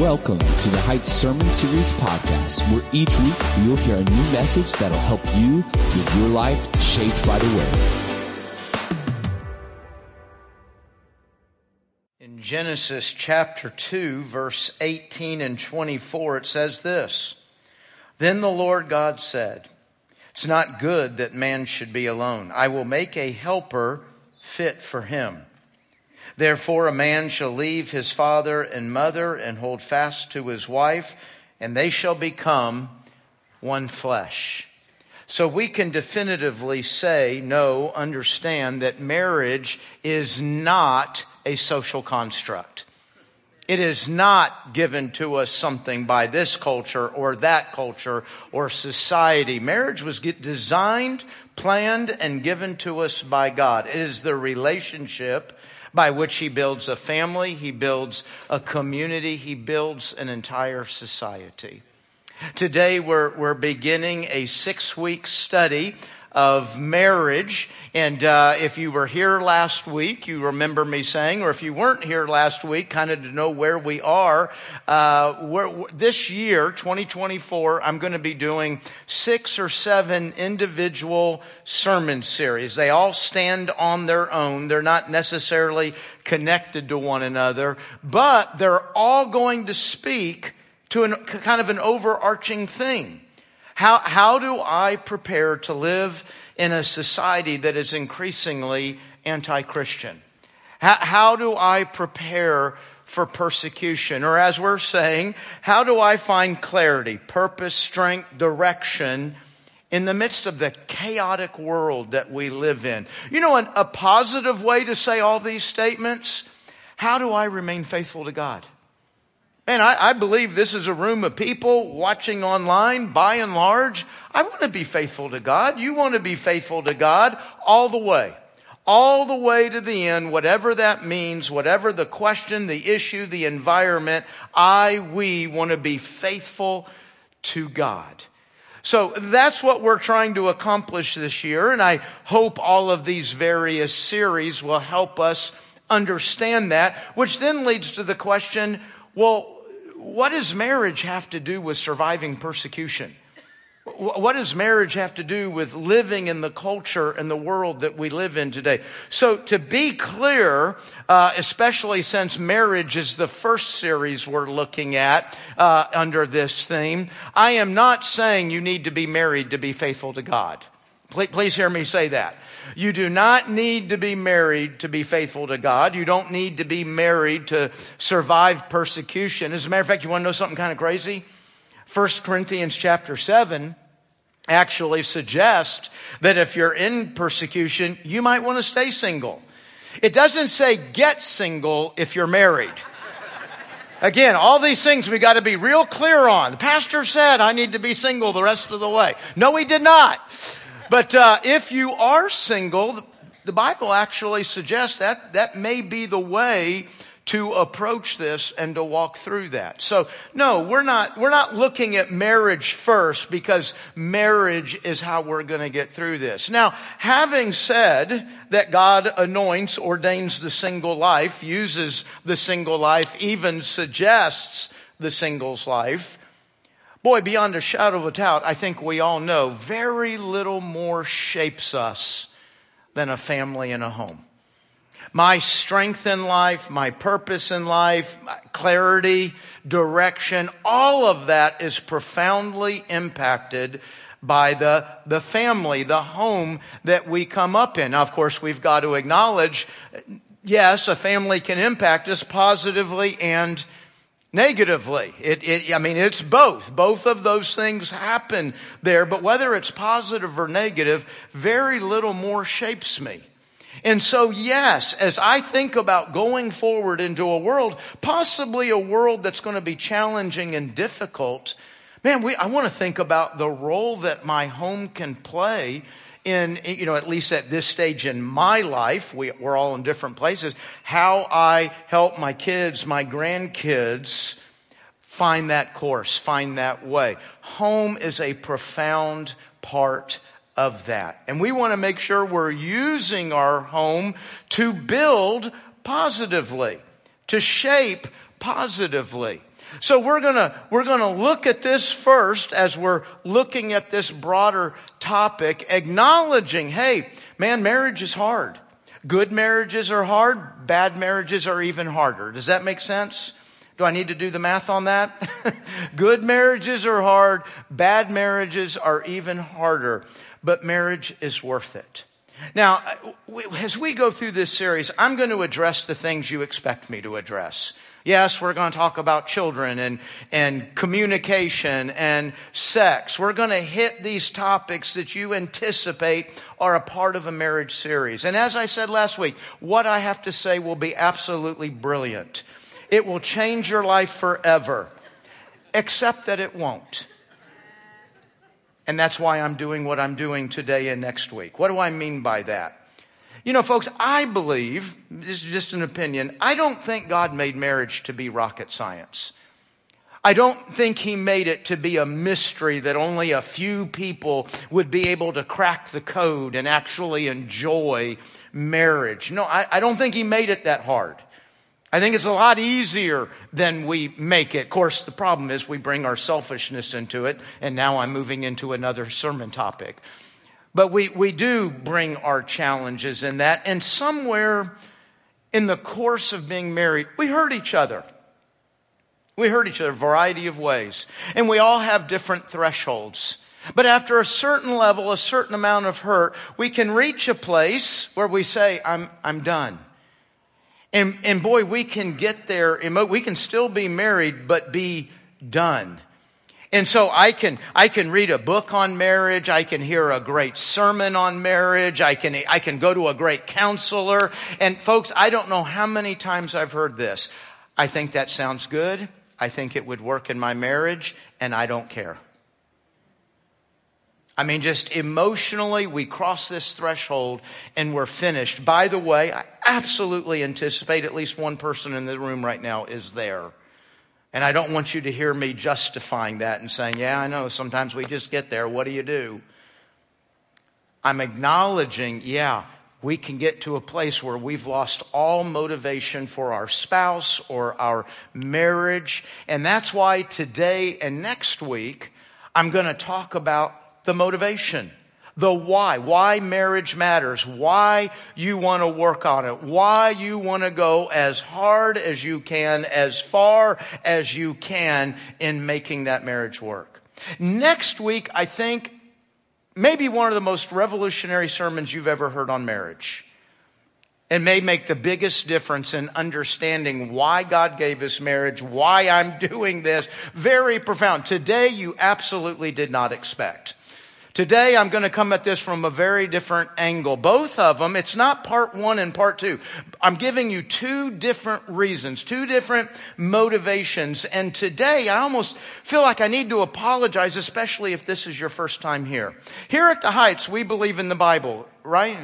Welcome to the Heights Sermon Series podcast, where each week you'll hear a new message that'll help you with your life shaped by the Word. In Genesis chapter 2, verse 18 and 24, it says this Then the Lord God said, It's not good that man should be alone. I will make a helper fit for him. Therefore, a man shall leave his father and mother and hold fast to his wife, and they shall become one flesh. So we can definitively say, no, understand that marriage is not a social construct. It is not given to us something by this culture or that culture or society. Marriage was designed, planned, and given to us by God. It is the relationship by which he builds a family, he builds a community, he builds an entire society. Today we're, we're beginning a six week study of marriage. And uh, if you were here last week, you remember me saying, or if you weren't here last week, kind of to know where we are. Uh, this year, 2024, I'm going to be doing six or seven individual sermon series. They all stand on their own. They're not necessarily connected to one another, but they're all going to speak to an, kind of an overarching thing. How, how do I prepare to live in a society that is increasingly anti-Christian? How, how do I prepare for persecution? Or as we're saying, how do I find clarity, purpose, strength, direction in the midst of the chaotic world that we live in? You know, an, a positive way to say all these statements, how do I remain faithful to God? Man, I, I, believe this is a room of people watching online by and large. I want to be faithful to God. You want to be faithful to God all the way. All the way to the end, whatever that means, whatever the question, the issue, the environment, I, we want to be faithful to God. So that's what we're trying to accomplish this year, and I hope all of these various series will help us understand that, which then leads to the question, well, what does marriage have to do with surviving persecution? What does marriage have to do with living in the culture and the world that we live in today? So to be clear, uh, especially since marriage is the first series we're looking at uh, under this theme, I am not saying you need to be married to be faithful to God. Please, please hear me say that. You do not need to be married to be faithful to God. You don't need to be married to survive persecution. As a matter of fact, you want to know something kind of crazy? 1 Corinthians chapter 7 actually suggests that if you're in persecution, you might want to stay single. It doesn't say get single if you're married. Again, all these things we got to be real clear on. The pastor said I need to be single the rest of the way. No, he did not. But uh, if you are single, the Bible actually suggests that that may be the way to approach this and to walk through that. So no, we're not, we're not looking at marriage first because marriage is how we're going to get through this. Now, having said that God anoints, ordains the single life, uses the single life, even suggests the single's life, Boy, beyond a shadow of a doubt, I think we all know very little more shapes us than a family and a home. My strength in life, my purpose in life, clarity, direction, all of that is profoundly impacted by the, the family, the home that we come up in. Now, of course, we've got to acknowledge, yes, a family can impact us positively and negatively. It, it, I mean, it's both. Both of those things happen there, but whether it's positive or negative, very little more shapes me. And so, yes, as I think about going forward into a world, possibly a world that's going to be challenging and difficult, man, we, I want to think about the role that my home can play in, you know, at least at this stage in my life, we, we're all in different places, how I help my kids, my grandkids find that course, find that way. Home is a profound part of that. And we want to make sure we're using our home to build positively, to shape positively. So we're gonna, we're gonna look at this first as we're looking at this broader topic, acknowledging, hey, man, marriage is hard. Good marriages are hard. Bad marriages are even harder. Does that make sense? Do I need to do the math on that? Good marriages are hard. Bad marriages are even harder. But marriage is worth it. Now, as we go through this series, I'm going to address the things you expect me to address. Yes, we're going to talk about children and, and communication and sex. We're going to hit these topics that you anticipate are a part of a marriage series. And as I said last week, what I have to say will be absolutely brilliant. It will change your life forever, except that it won't. And that's why I'm doing what I'm doing today and next week. What do I mean by that? You know, folks, I believe, this is just an opinion, I don't think God made marriage to be rocket science. I don't think he made it to be a mystery that only a few people would be able to crack the code and actually enjoy marriage. No, I, I, don't think he made it that hard. I think it's a lot easier than we make it. Of course, the problem is we bring our selfishness into it, and now I'm moving into another sermon topic. But we, we do bring our challenges in that. And somewhere in the course of being married, we hurt each other. We hurt each other a variety of ways. And we all have different thresholds. But after a certain level, a certain amount of hurt, we can reach a place where we say, I'm, I'm done. And, and boy, we can get there. We can still be married, but be done. And so I can, I can read a book on marriage. I can hear a great sermon on marriage. I can, I can go to a great counselor. And folks, I don't know how many times I've heard this. I think that sounds good. I think it would work in my marriage and I don't care. I mean, just emotionally, we cross this threshold and we're finished. By the way, I absolutely anticipate at least one person in the room right now is there. And I don't want you to hear me justifying that and saying, yeah, I know, sometimes we just get there. What do you do? I'm acknowledging, yeah, we can get to a place where we've lost all motivation for our spouse or our marriage. And that's why today and next week, I'm going to talk about the motivation the why, why marriage matters, why you want to work on it, why you want to go as hard as you can, as far as you can in making that marriage work. Next week, I think maybe one of the most revolutionary sermons you've ever heard on marriage. And may make the biggest difference in understanding why God gave us marriage, why I'm doing this. Very profound. Today you absolutely did not expect. Today I'm going to come at this from a very different angle. Both of them, it's not part one and part two. I'm giving you two different reasons, two different motivations. And today I almost feel like I need to apologize, especially if this is your first time here. Here at the Heights, we believe in the Bible, right?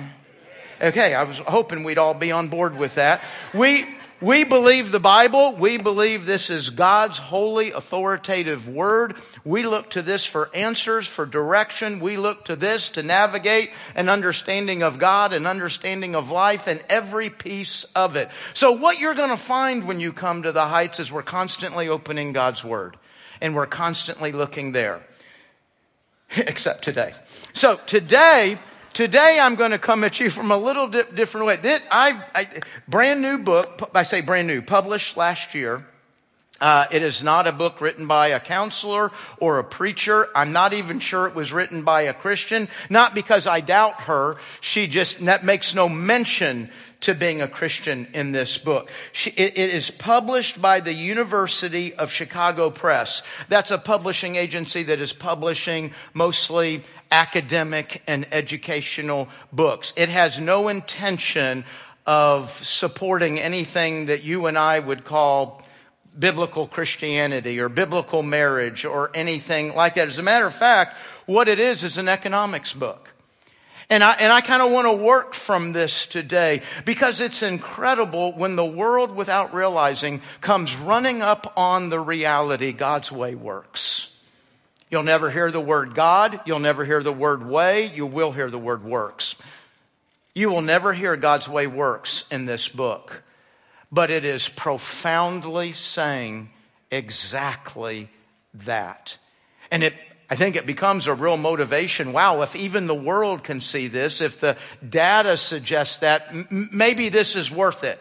Okay, I was hoping we'd all be on board with that. We, we believe the Bible. We believe this is God's holy, authoritative word. We look to this for answers, for direction. We look to this to navigate an understanding of God, an understanding of life, and every piece of it. So what you're going to find when you come to the heights is we're constantly opening God's word. And we're constantly looking there. Except today. So today, Today I'm going to come at you from a little di- different way. This, I, I, brand new book, I say brand new, published last year. Uh, it is not a book written by a counselor or a preacher. I'm not even sure it was written by a Christian. Not because I doubt her. She just makes no mention to being a Christian in this book. She, it, it is published by the University of Chicago Press. That's a publishing agency that is publishing mostly academic and educational books. It has no intention of supporting anything that you and I would call biblical Christianity or biblical marriage or anything like that. As a matter of fact, what it is is an economics book. And I, and I kind of want to work from this today because it's incredible when the world without realizing comes running up on the reality God's way works. You'll never hear the word God. You'll never hear the word way. You will hear the word works. You will never hear God's way works in this book. but it is profoundly saying exactly that. And it, I think it becomes a real motivation. Wow, if even the world can see this, if the data suggests that, m- maybe this is worth it.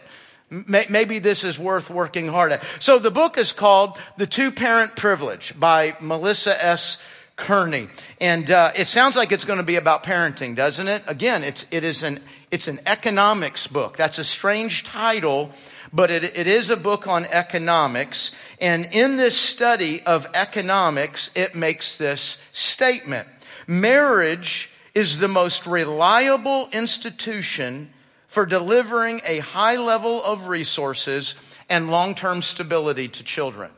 Maybe this is worth working hard at. So the book is called The Two Parent Privilege by Melissa S. Kearney. And uh, it sounds like it's going to be about parenting, doesn't it? Again, it's, it is an, it's an economics book. That's a strange title, but it, it is a book on economics. And in this study of economics, it makes this statement. Marriage is the most reliable institution for delivering a high level of resources and long-term stability to children.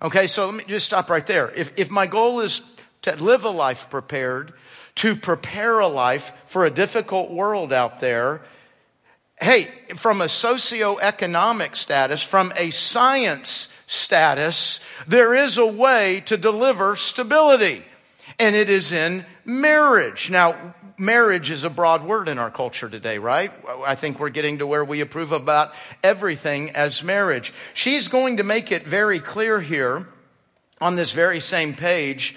Okay, so let me just stop right there. If, if my goal is to live a life prepared, to prepare a life for a difficult world out there, hey, from a socioeconomic status, from a science status, there is a way to deliver stability. And it is in marriage. Now, marriage is a broad word in our culture today, right? I think we're getting to where we approve about everything as marriage. She's going to make it very clear here on this very same page.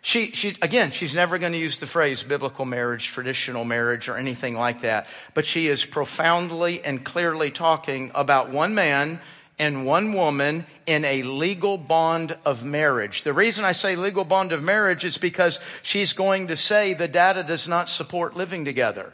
She, she, again, she's never going to use the phrase biblical marriage, traditional marriage, or anything like that. But she is profoundly and clearly talking about one man and one woman in a legal bond of marriage. The reason I say legal bond of marriage is because she's going to say the data does not support living together.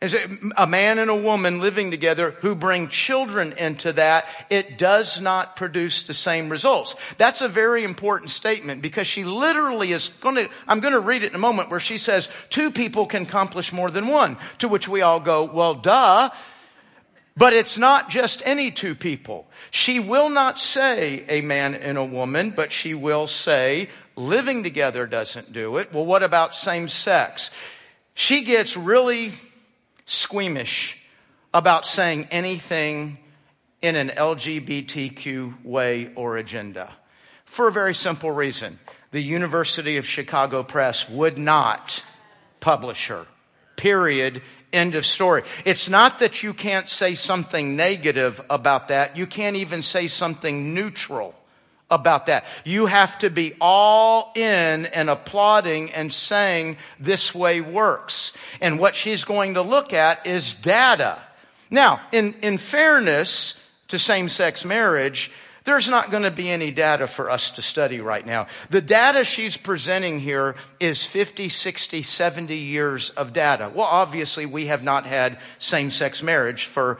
Is a man and a woman living together who bring children into that, it does not produce the same results. That's a very important statement because she literally is going to, I'm going to read it in a moment where she says two people can accomplish more than one, to which we all go, well, duh. But it's not just any two people. She will not say a man and a woman, but she will say living together doesn't do it. Well, what about same sex? She gets really squeamish about saying anything in an LGBTQ way or agenda for a very simple reason. The University of Chicago Press would not publish her. Period. End of story. It's not that you can't say something negative about that. You can't even say something neutral about that. You have to be all in and applauding and saying this way works. And what she's going to look at is data. Now, in, in fairness to same-sex marriage, there's not going to be any data for us to study right now. The data she's presenting here is 50, 60, 70 years of data. Well, obviously we have not had same-sex marriage for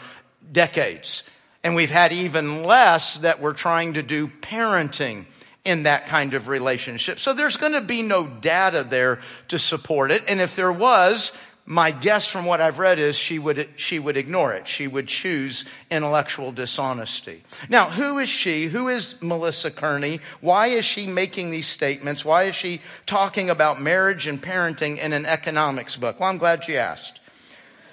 decades. And we've had even less that we're trying to do parenting in that kind of relationship. So there's going to be no data there to support it. And if there was, my guess from what I've read is she would, she would ignore it. She would choose intellectual dishonesty. Now, who is she? Who is Melissa Kearney? Why is she making these statements? Why is she talking about marriage and parenting in an economics book? Well, I'm glad she asked.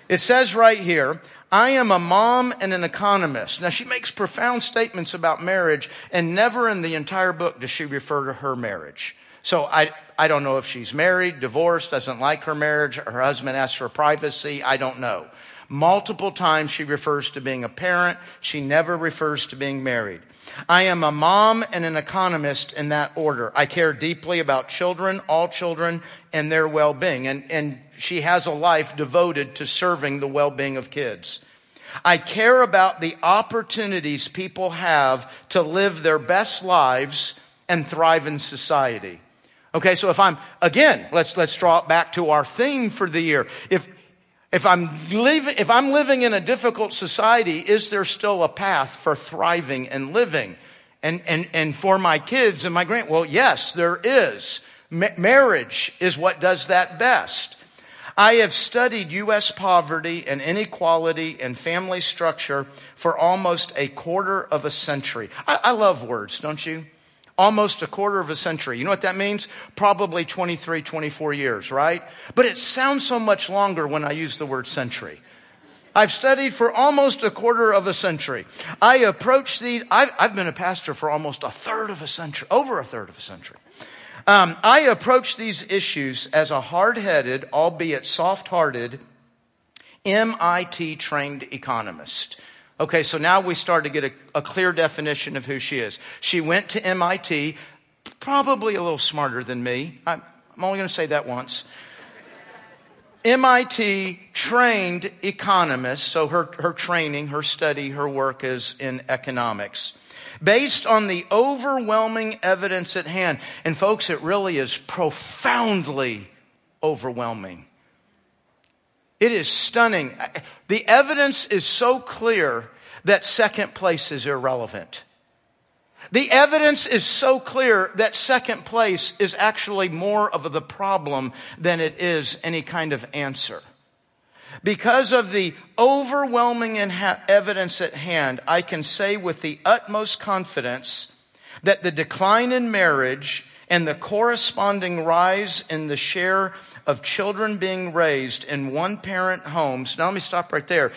It says right here, I am a mom and an economist. Now she makes profound statements about marriage and never in the entire book does she refer to her marriage. So I, I don't know if she's married, divorced, doesn't like her marriage, her husband asks for privacy. I don't know. Multiple times she refers to being a parent. She never refers to being married. I am a mom and an economist in that order. I care deeply about children, all children, and their well-being. And, and she has a life devoted to serving the well-being of kids. I care about the opportunities people have to live their best lives and thrive in society. Okay, so if I'm, again, let's, let's draw it back to our theme for the year. If, if I'm living, if I'm living in a difficult society, is there still a path for thriving and living? And, and, and for my kids and my grand, well, yes, there is. Ma- marriage is what does that best. I have studied U.S. poverty and inequality and family structure for almost a quarter of a century. I, I love words, don't you? Almost a quarter of a century. You know what that means? Probably 23, 24 years, right? But it sounds so much longer when I use the word century. I've studied for almost a quarter of a century. I approach these, I've, I've been a pastor for almost a third of a century, over a third of a century. Um, I approach these issues as a hard-headed, albeit soft-hearted, MIT trained economist. Okay, so now we start to get a, a clear definition of who she is. She went to MIT, probably a little smarter than me. I'm, I'm only going to say that once. MIT trained economists, so her, her training, her study, her work is in economics, based on the overwhelming evidence at hand. And folks, it really is profoundly overwhelming. It is stunning. The evidence is so clear that second place is irrelevant. The evidence is so clear that second place is actually more of the problem than it is any kind of answer. Because of the overwhelming evidence at hand, I can say with the utmost confidence that the decline in marriage and the corresponding rise in the share of children being raised in one parent homes. Now let me stop right there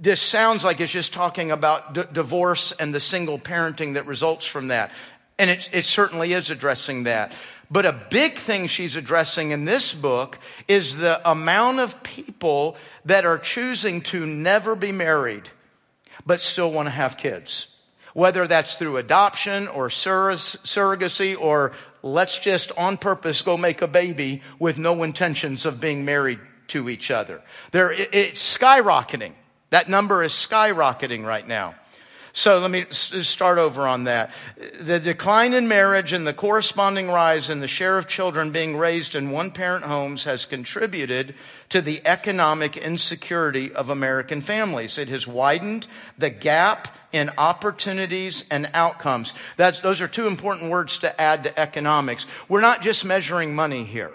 this sounds like it's just talking about d- divorce and the single parenting that results from that. And it, it certainly is addressing that. But a big thing she's addressing in this book is the amount of people that are choosing to never be married, but still want to have kids. Whether that's through adoption or surrogacy or let's just on purpose go make a baby with no intentions of being married to each other. There, it's skyrocketing. That number is skyrocketing right now. So let me start over on that. The decline in marriage and the corresponding rise in the share of children being raised in one parent homes has contributed to the economic insecurity of American families. It has widened the gap in opportunities and outcomes. That's, those are two important words to add to economics. We're not just measuring money here.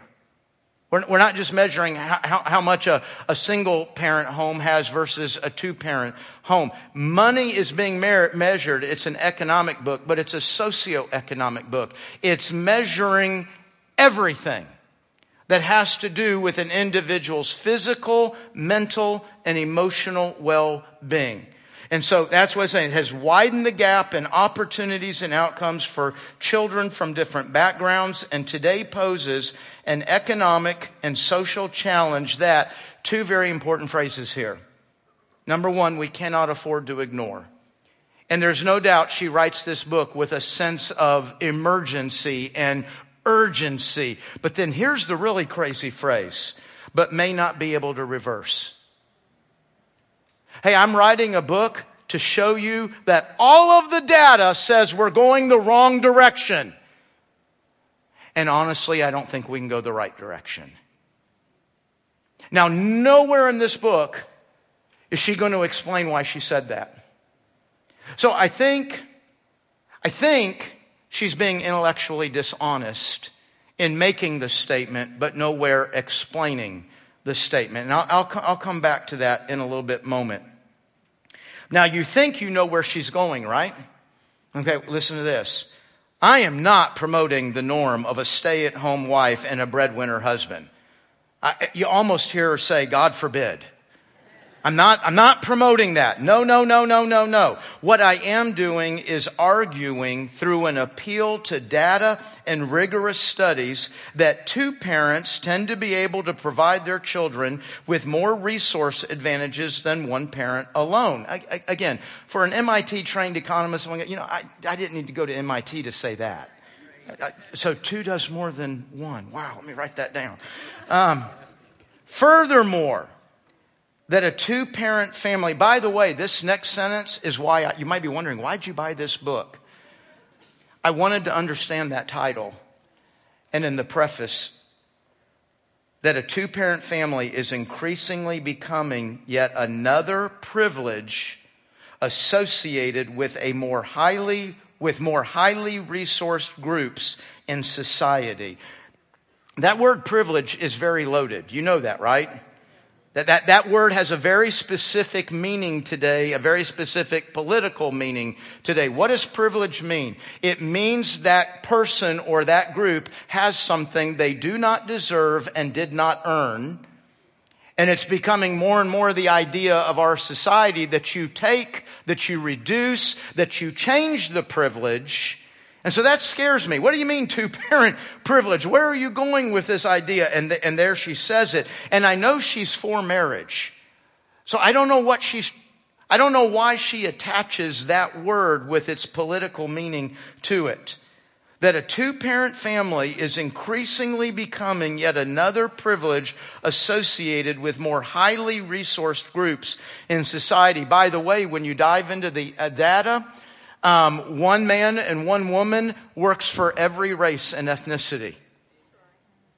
We're, we're not just measuring how, how, how much a, a single parent home has versus a two parent home. Money is being measured. It's an economic book, but it's a socio-economic book. It's measuring everything that has to do with an individual's physical, mental, and emotional well-being. And so that's what I'm saying. It has widened the gap in opportunities and outcomes for children from different backgrounds and today poses an economic and social challenge that, two very important phrases here. Number one, we cannot afford to ignore. And there's no doubt she writes this book with a sense of emergency and urgency. But then here's the really crazy phrase, but may not be able to reverse. Hey, I'm writing a book to show you that all of the data says we're going the wrong direction. And honestly, I don't think we can go the right direction. Now, nowhere in this book is she going to explain why she said that. So I think, I think she's being intellectually dishonest in making the statement, but nowhere explaining the statement. And I'll, I'll, I'll come back to that in a little bit moment. Now you think you know where she's going, right? Okay, listen to this. I am not promoting the norm of a stay at home wife and a breadwinner husband. I, you almost hear her say, God forbid. I'm not, I'm not promoting that. No, no, no, no, no, no. What I am doing is arguing through an appeal to data and rigorous studies that two parents tend to be able to provide their children with more resource advantages than one parent alone. I, I, again, for an MIT trained economist, you know, I, I didn't need to go to MIT to say that. so two does more than one. Wow, let me write that down. Um, furthermore, that a two parent family, by the way, this next sentence is why I, you might be wondering, why'd you buy this book? I wanted to understand that title. And in the preface, that a two parent family is increasingly becoming yet another privilege associated with a more highly with more highly resourced groups in society. That word privilege is very loaded. You know that, right? That, that, that word has a very specific meaning today, a very specific political meaning today. What does privilege mean? It means that person or that group has something they do not deserve and did not earn. And it's becoming more and more the idea of our society that you take, that you reduce, that you change the privilege and so that scares me. What do you mean two parent privilege? Where are you going with this idea? And, th- and there she says it. And I know she's for marriage. So I don't know what she's, I don't know why she attaches that word with its political meaning to it. That a two parent family is increasingly becoming yet another privilege associated with more highly resourced groups in society. By the way, when you dive into the uh, data, um, one man and one woman works for every race and ethnicity.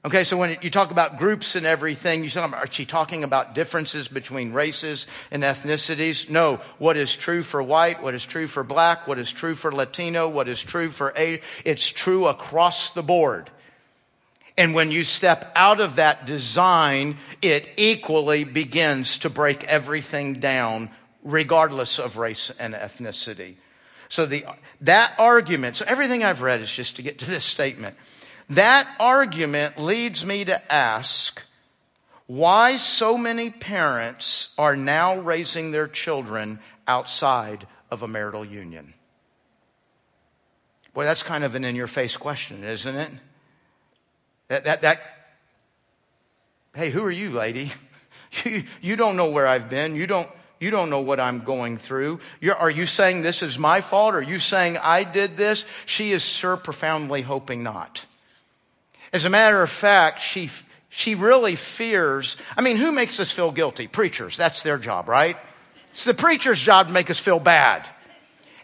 Okay, so when you talk about groups and everything, you talk about, are she talking about differences between races and ethnicities? No. What is true for white? What is true for black? What is true for Latino? What is true for A? It's true across the board. And when you step out of that design, it equally begins to break everything down, regardless of race and ethnicity. So the, that argument, so everything I've read is just to get to this statement. That argument leads me to ask why so many parents are now raising their children outside of a marital union. Boy, that's kind of an in your face question, isn't it? That, that, that, hey, who are you, lady? You, you don't know where I've been. You don't, you don't know what I'm going through. You're, are you saying this is my fault? Are you saying I did this? She is sure profoundly hoping not. As a matter of fact, she, she really fears. I mean, who makes us feel guilty? Preachers. That's their job, right? It's the preacher's job to make us feel bad.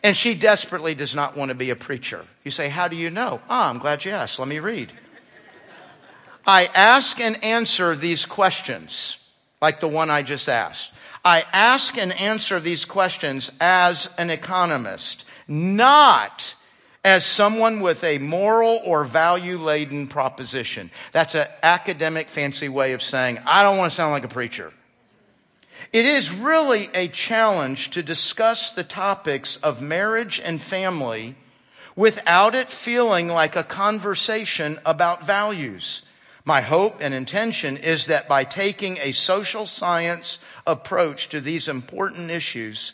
And she desperately does not want to be a preacher. You say, How do you know? Ah, I'm glad you asked. Let me read. I ask and answer these questions, like the one I just asked. I ask and answer these questions as an economist, not as someone with a moral or value laden proposition. That's an academic fancy way of saying, I don't want to sound like a preacher. It is really a challenge to discuss the topics of marriage and family without it feeling like a conversation about values. My hope and intention is that by taking a social science approach to these important issues,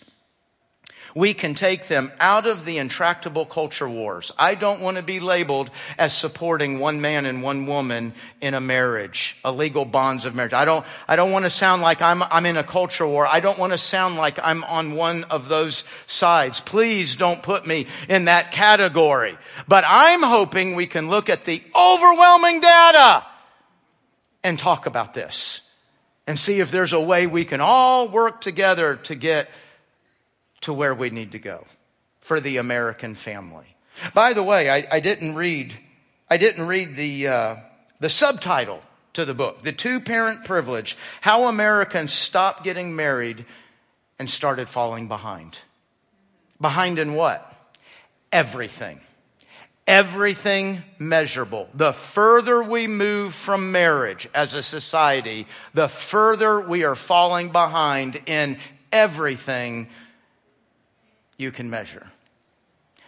we can take them out of the intractable culture wars. I don't want to be labeled as supporting one man and one woman in a marriage, a legal bonds of marriage. I don't, I don't want to sound like I'm, I'm in a culture war. I don't want to sound like I'm on one of those sides. Please don't put me in that category. But I'm hoping we can look at the overwhelming data and talk about this and see if there's a way we can all work together to get to where we need to go for the American family. By the way, I, I didn't read, I didn't read the, uh, the subtitle to the book, The Two Parent Privilege, How Americans Stopped Getting Married and Started Falling Behind. Behind in what? Everything. Everything measurable. The further we move from marriage as a society, the further we are falling behind in everything you can measure.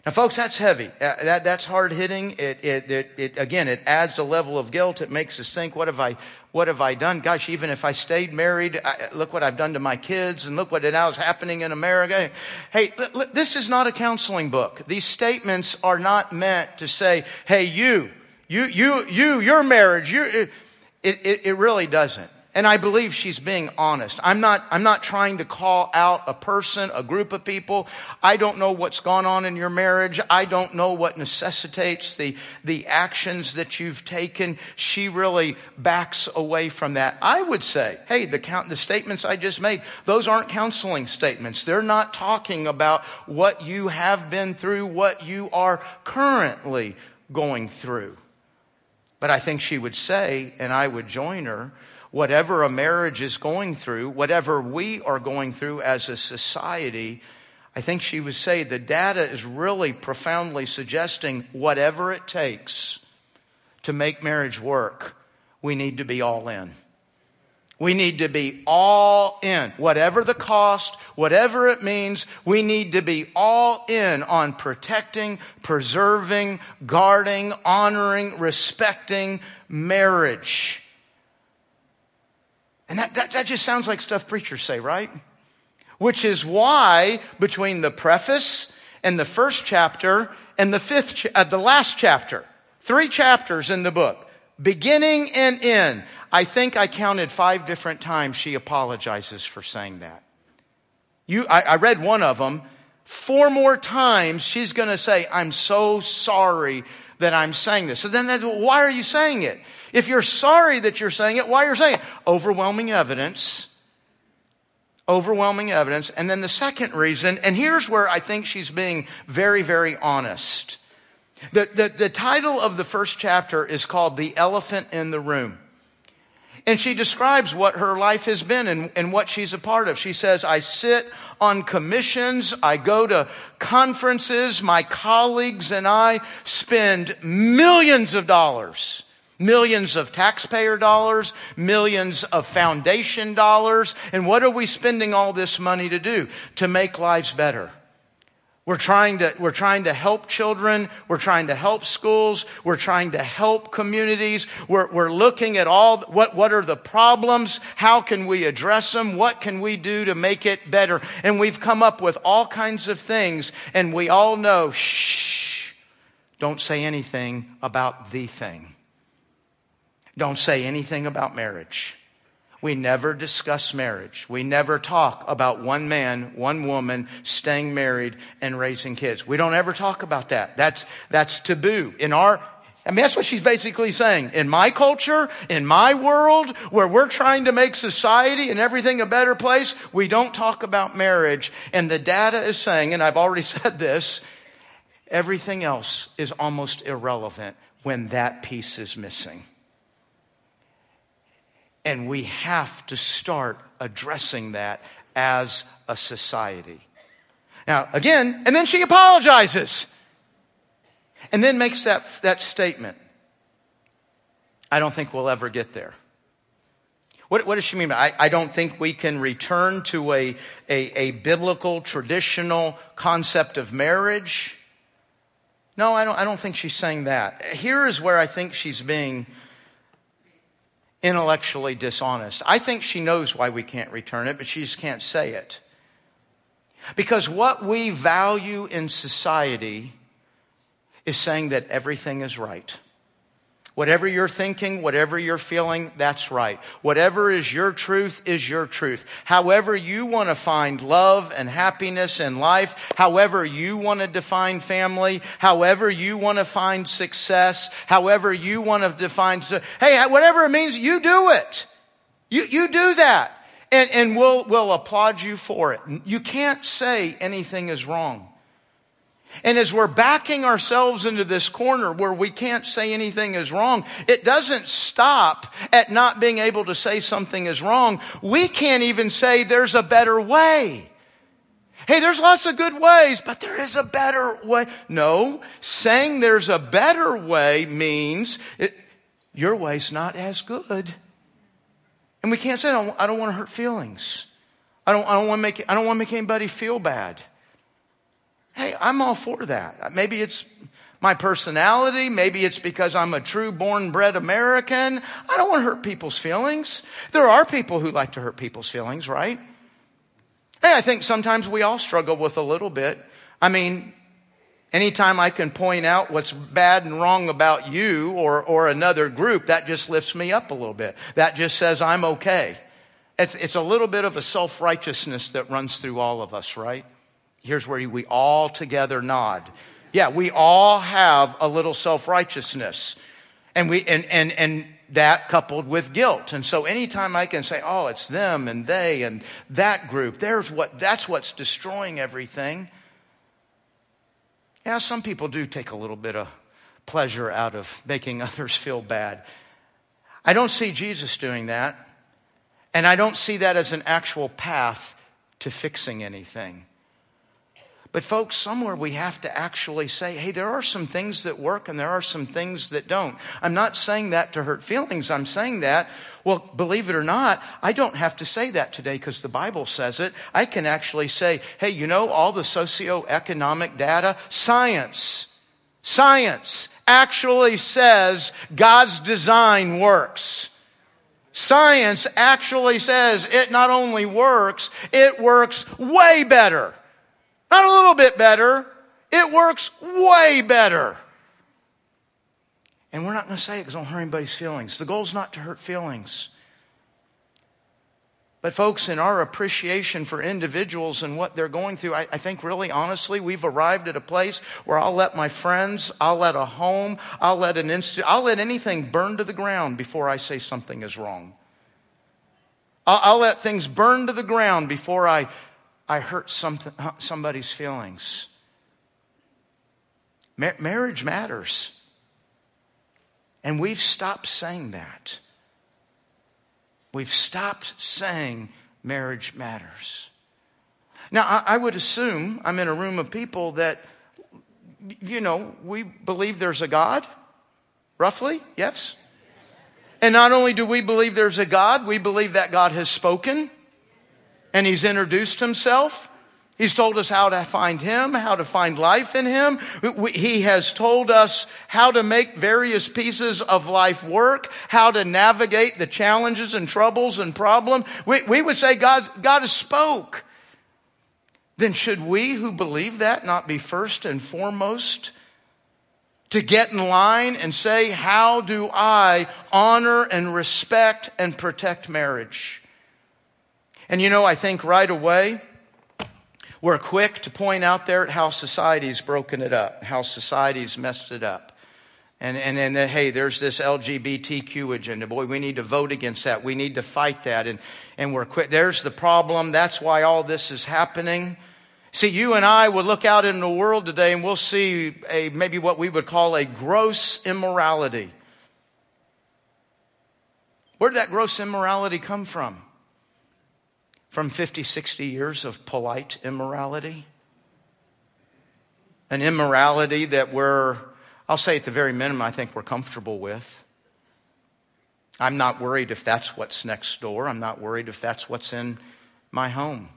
Now, folks, that's heavy. Uh, that, that's hard hitting. It, it, it, it, again, it adds a level of guilt. It makes us think, what have I, what have I done? Gosh, even if I stayed married, I, look what I've done to my kids and look what now is happening in America. Hey, l- l- this is not a counseling book. These statements are not meant to say, hey, you, you, you, you, your marriage, you, it, it, it really doesn't. And I believe she's being honest. I'm not, I'm not trying to call out a person, a group of people. I don't know what's gone on in your marriage. I don't know what necessitates the, the actions that you've taken. She really backs away from that. I would say, hey, the count, the statements I just made, those aren't counseling statements. They're not talking about what you have been through, what you are currently going through. But I think she would say, and I would join her, whatever a marriage is going through, whatever we are going through as a society, I think she would say the data is really profoundly suggesting whatever it takes to make marriage work, we need to be all in. We need to be all in. Whatever the cost, whatever it means, we need to be all in on protecting, preserving, guarding, honoring, respecting marriage. And that, that, that just sounds like stuff preachers say, right? Which is why between the preface and the first chapter and the fifth, uh, the last chapter, three chapters in the book, beginning and end, I think I counted five different times she apologizes for saying that. You, I, I read one of them. Four more times she's going to say, I'm so sorry that I'm saying this. So then why are you saying it? If you're sorry that you're saying it, why are you saying it? Overwhelming evidence. Overwhelming evidence. And then the second reason, and here's where I think she's being very, very honest. The, the, the title of the first chapter is called The Elephant in the Room. And she describes what her life has been and, and what she's a part of. She says, I sit on commissions, I go to conferences, my colleagues and I spend millions of dollars Millions of taxpayer dollars, millions of foundation dollars. And what are we spending all this money to do? To make lives better. We're trying to, we're trying to help children. We're trying to help schools. We're trying to help communities. We're, we're looking at all, what, what are the problems? How can we address them? What can we do to make it better? And we've come up with all kinds of things and we all know, shh, don't say anything about the thing. Don't say anything about marriage. We never discuss marriage. We never talk about one man, one woman staying married and raising kids. We don't ever talk about that. That's, that's taboo. In our, I mean, that's what she's basically saying. In my culture, in my world, where we're trying to make society and everything a better place, we don't talk about marriage. And the data is saying, and I've already said this, everything else is almost irrelevant when that piece is missing. And we have to start addressing that as a society. Now, again, and then she apologizes. And then makes that, that statement. I don't think we'll ever get there. What, what does she mean? I, I don't think we can return to a, a, a biblical, traditional concept of marriage. No, I don't, I don't think she's saying that. Here is where I think she's being intellectually dishonest. I think she knows why we can't return it, but she just can't say it. Because what we value in society is saying that everything is right. Whatever you're thinking, whatever you're feeling, that's right. Whatever is your truth is your truth. However you want to find love and happiness in life, however you want to define family, however you want to find success, however you want to define, hey, whatever it means, you do it. You, you do that. And, and we'll, we'll applaud you for it. You can't say anything is wrong. And as we're backing ourselves into this corner where we can't say anything is wrong, it doesn't stop at not being able to say something is wrong. We can't even say there's a better way. Hey, there's lots of good ways, but there is a better way. No, saying there's a better way means it, your way's not as good. And we can't say, I don't, I don't want to hurt feelings. I don't, I don't want to make, I don't want to make anybody feel bad. Hey, I'm all for that. Maybe it's my personality. Maybe it's because I'm a true born bred American. I don't want to hurt people's feelings. There are people who like to hurt people's feelings, right? Hey, I think sometimes we all struggle with a little bit. I mean, anytime I can point out what's bad and wrong about you or, or another group, that just lifts me up a little bit. That just says I'm okay. It's, it's a little bit of a self-righteousness that runs through all of us, right? Here's where we all together nod. Yeah, we all have a little self-righteousness. And we, and, and, and that coupled with guilt. And so anytime I can say, oh, it's them and they and that group, there's what, that's what's destroying everything. Yeah, some people do take a little bit of pleasure out of making others feel bad. I don't see Jesus doing that. And I don't see that as an actual path to fixing anything. But folks, somewhere we have to actually say, hey, there are some things that work and there are some things that don't. I'm not saying that to hurt feelings. I'm saying that, well, believe it or not, I don't have to say that today because the Bible says it. I can actually say, hey, you know, all the socioeconomic data, science, science actually says God's design works. Science actually says it not only works, it works way better not a little bit better. It works way better. And we're not going to say it because it don't hurt anybody's feelings. The goal is not to hurt feelings. But, folks, in our appreciation for individuals and what they're going through, I, I, think really honestly, we've arrived at a place where I'll let my friends, I'll let a home, I'll let an institute, I'll let anything burn to the ground before I say something is wrong. I'll, I'll let things burn to the ground before I, I hurt somebody's feelings. Mar- marriage matters. And we've stopped saying that. We've stopped saying marriage matters. Now, I, I would assume I'm in a room of people that, you know, we believe there's a God, roughly, yes? And not only do we believe there's a God, we believe that God has spoken and He's introduced Himself. He's told us how to find Him, how to find life in Him. He has told us how to make various pieces of life work, how to navigate the challenges and troubles and problems. We, we would say God, God has spoke. Then should we who believe that not be first and foremost to get in line and say, how do I honor and respect and protect marriage? And you know, I think right away, we're quick to point out there how society's broken it up, how society's messed it up. And, and, and then, hey, there's this LGBTQ agenda. Boy, we need to vote against that. We need to fight that. And, and we're quick. There's the problem. That's why all this is happening. See, you and I will look out in the world today and we'll see a, maybe what we would call a gross immorality. Where did that gross immorality come from? From 50, 60 years of polite immorality. An immorality that we're, I'll say at the very minimum, I think we're comfortable with. I'm not worried if that's what's next door. I'm not worried if that's what's in my home.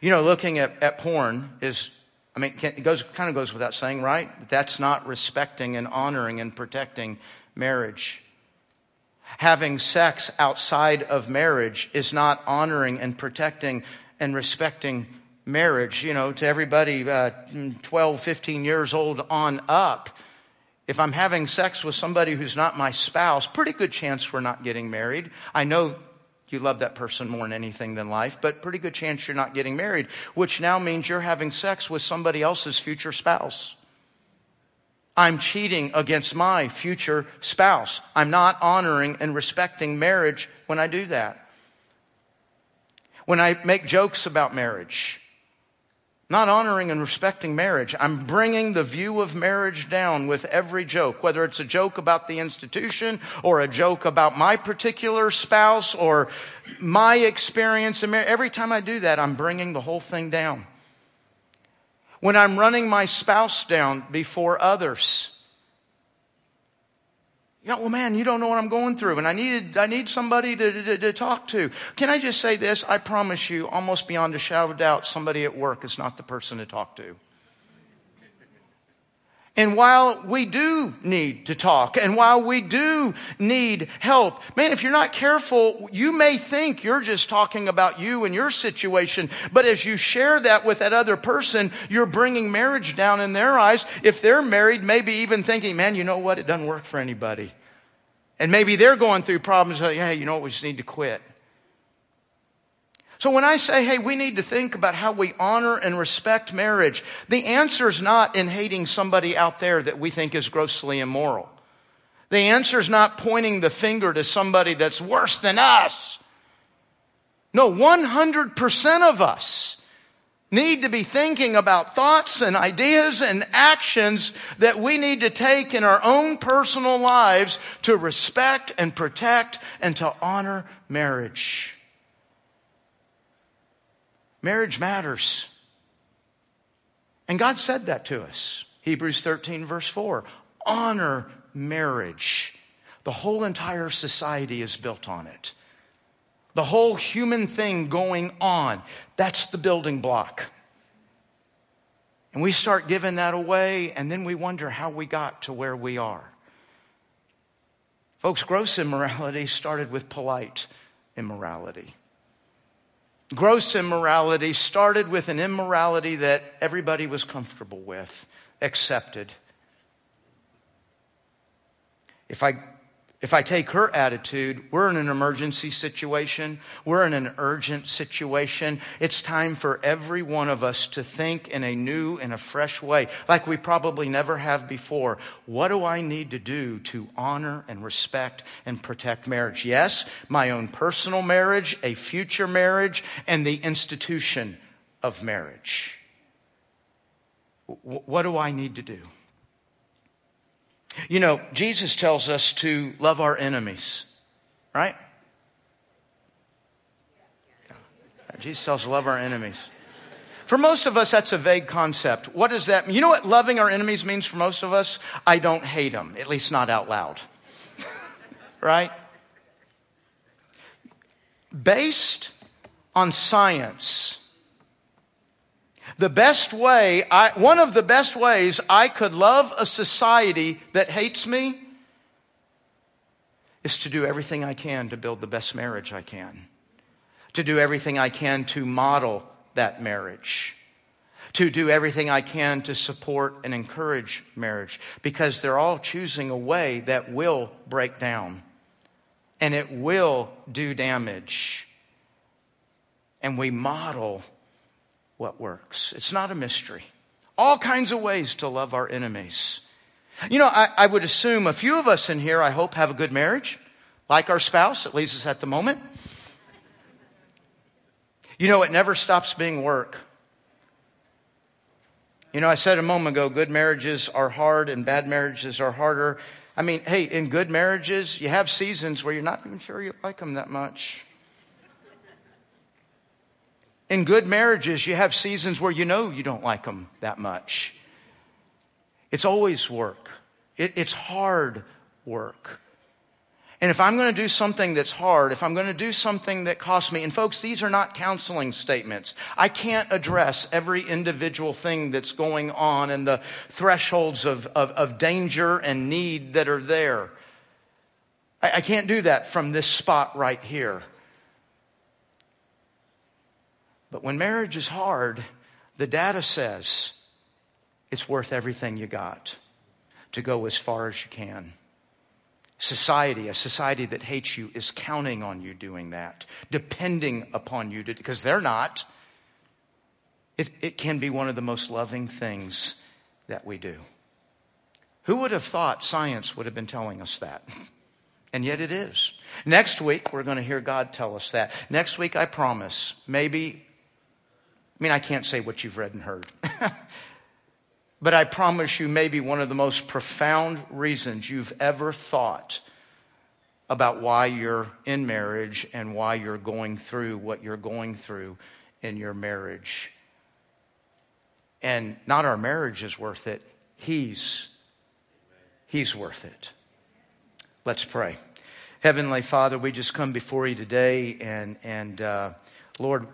You know, looking at, at porn is, I mean, it goes, kind of goes without saying, right? That's not respecting and honoring and protecting marriage having sex outside of marriage is not honoring and protecting and respecting marriage. You know, to everybody uh, 12, 15 years old on up, if I'm having sex with somebody who's not my spouse, pretty good chance we're not getting married. I know you love that person more than anything than life, but pretty good chance you're not getting married, which now means you're having sex with somebody else's future spouse. I'm cheating against my future spouse. I'm not honoring and respecting marriage when I do that. When I make jokes about marriage, not honoring and respecting marriage. I'm bringing the view of marriage down with every joke, whether it's a joke about the institution or a joke about my particular spouse or my experience in marriage. Every time I do that, I'm bringing the whole thing down when I'm running my spouse down before others. You know, well, man, you don't know what I'm going through, and I needed, I need somebody to, to, to talk to. Can I just say this? I promise you, almost beyond a shadow of doubt, somebody at work is not the person to talk to. And while we do need to talk and while we do need help, man, if you're not careful, you may think you're just talking about you and your situation. But as you share that with that other person, you're bringing marriage down in their eyes. If they're married, maybe even thinking, man, you know what? It doesn't work for anybody. And maybe they're going through problems. Like, hey, you know what? We just need to quit. So when I say, hey, we need to think about how we honor and respect marriage, the answer is not in hating somebody out there that we think is grossly immoral. The answer is not pointing the finger to somebody that's worse than us. No, 100% of us need to be thinking about thoughts and ideas and actions that we need to take in our own personal lives to respect and protect and to honor marriage. Marriage matters. And God said that to us. Hebrews 13, verse 4. Honor marriage. The whole entire society is built on it. The whole human thing going on. That's the building block. And we start giving that away, and then we wonder how we got to where we are. Folks, gross immorality started with polite immorality. Gross immorality started with an immorality that everybody was comfortable with, accepted. If I, If I take her attitude, we're in an emergency situation. We're in an urgent situation. It's time for every one of us to think in a new and a fresh way, like we probably never have before. What do I need to do to honor and respect and protect marriage? Yes, my own personal marriage, a future marriage, and the institution of marriage. What do I need to do? You know, Jesus tells us to love our enemies, right? Jesus tells us to love our enemies. For most of us, that's a vague concept. What does that mean? You know what loving our enemies means for most of us? I don't hate them, at least not out loud. right? Based on science, the best way, I, one of the best ways I could love a society that hates me is to do everything I can to build the best marriage I can. To do everything I can to model that marriage. To do everything I can to support and encourage marriage. Because they're all choosing a way that will break down. And it will do damage. And we model what works. It's not a mystery. All kinds of ways to love our enemies. You know, I, I, would assume a few of us in here, I hope, have a good marriage, like our spouse, at least at the moment. You know, it never stops being work. You know, I said a moment ago, good marriages are hard and bad marriages are harder. I mean, hey, in good marriages, you have seasons where you're not even sure you like them that much. In good marriages, you have seasons where you know you don't like them that much. It's always work. It, it's hard work. And if I'm going to do something that's hard, if I'm going to do something that costs me, and folks, these are not counseling statements. I can't address every individual thing that's going on and the thresholds of, of, of danger and need that are there. I, I can't do that from this spot right here. But when marriage is hard, the data says it's worth everything you got to go as far as you can. Society, a society that hates you, is counting on you doing that, depending upon you, to, because they're not. It, it can be one of the most loving things that we do. Who would have thought science would have been telling us that? And yet it is. Next week, we're going to hear God tell us that. Next week, I promise, maybe I mean, I can't say what you've read and heard. but I promise you, maybe one of the most profound reasons you've ever thought about why you're in marriage and why you're going through what you're going through in your marriage. And not our marriage is worth it, He's, He's worth it. Let's pray. Heavenly Father, we just come before you today, and, and uh, Lord,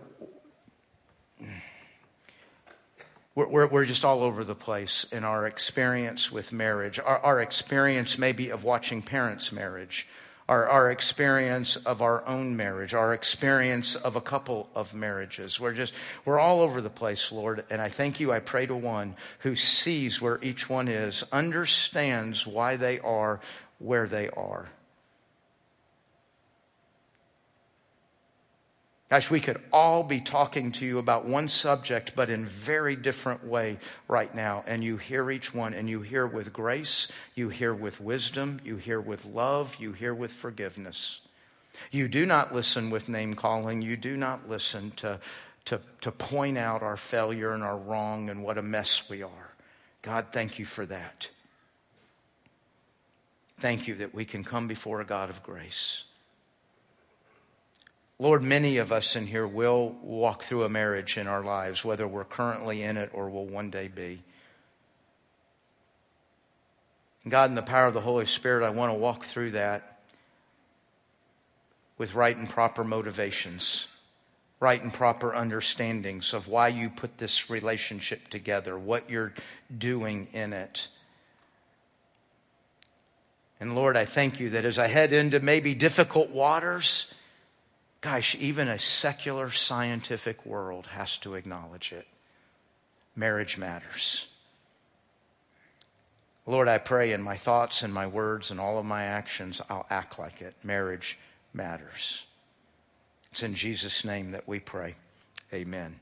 we're, we're, we're, just all over the place in our experience with marriage. Our, our experience maybe of watching parents' marriage, our, our experience of our own marriage, our experience of a couple of marriages. We're just, we're all over the place, Lord. And I thank you. I pray to one who sees where each one is, understands why they are where they are. Gosh, we could all be talking to you about one subject, but in very different way right now. And you hear each one, and you hear with grace, you hear with wisdom, you hear with love, you hear with forgiveness. You do not listen with name calling. You do not listen to, to, to point out our failure and our wrong and what a mess we are. God, thank you for that. Thank you that we can come before a God of grace. Lord, many of us in here will walk through a marriage in our lives, whether we're currently in it or will one day be. God, in the power of the Holy Spirit, I want to walk through that with right and proper motivations, right and proper understandings of why you put this relationship together, what you're doing in it. And Lord, I thank you that as I head into maybe difficult waters, Gosh, even a secular scientific world has to acknowledge it. Marriage matters. Lord, I pray in my thoughts and my words and all of my actions, I'll act like it. Marriage matters. It's in Jesus' name that we pray. Amen.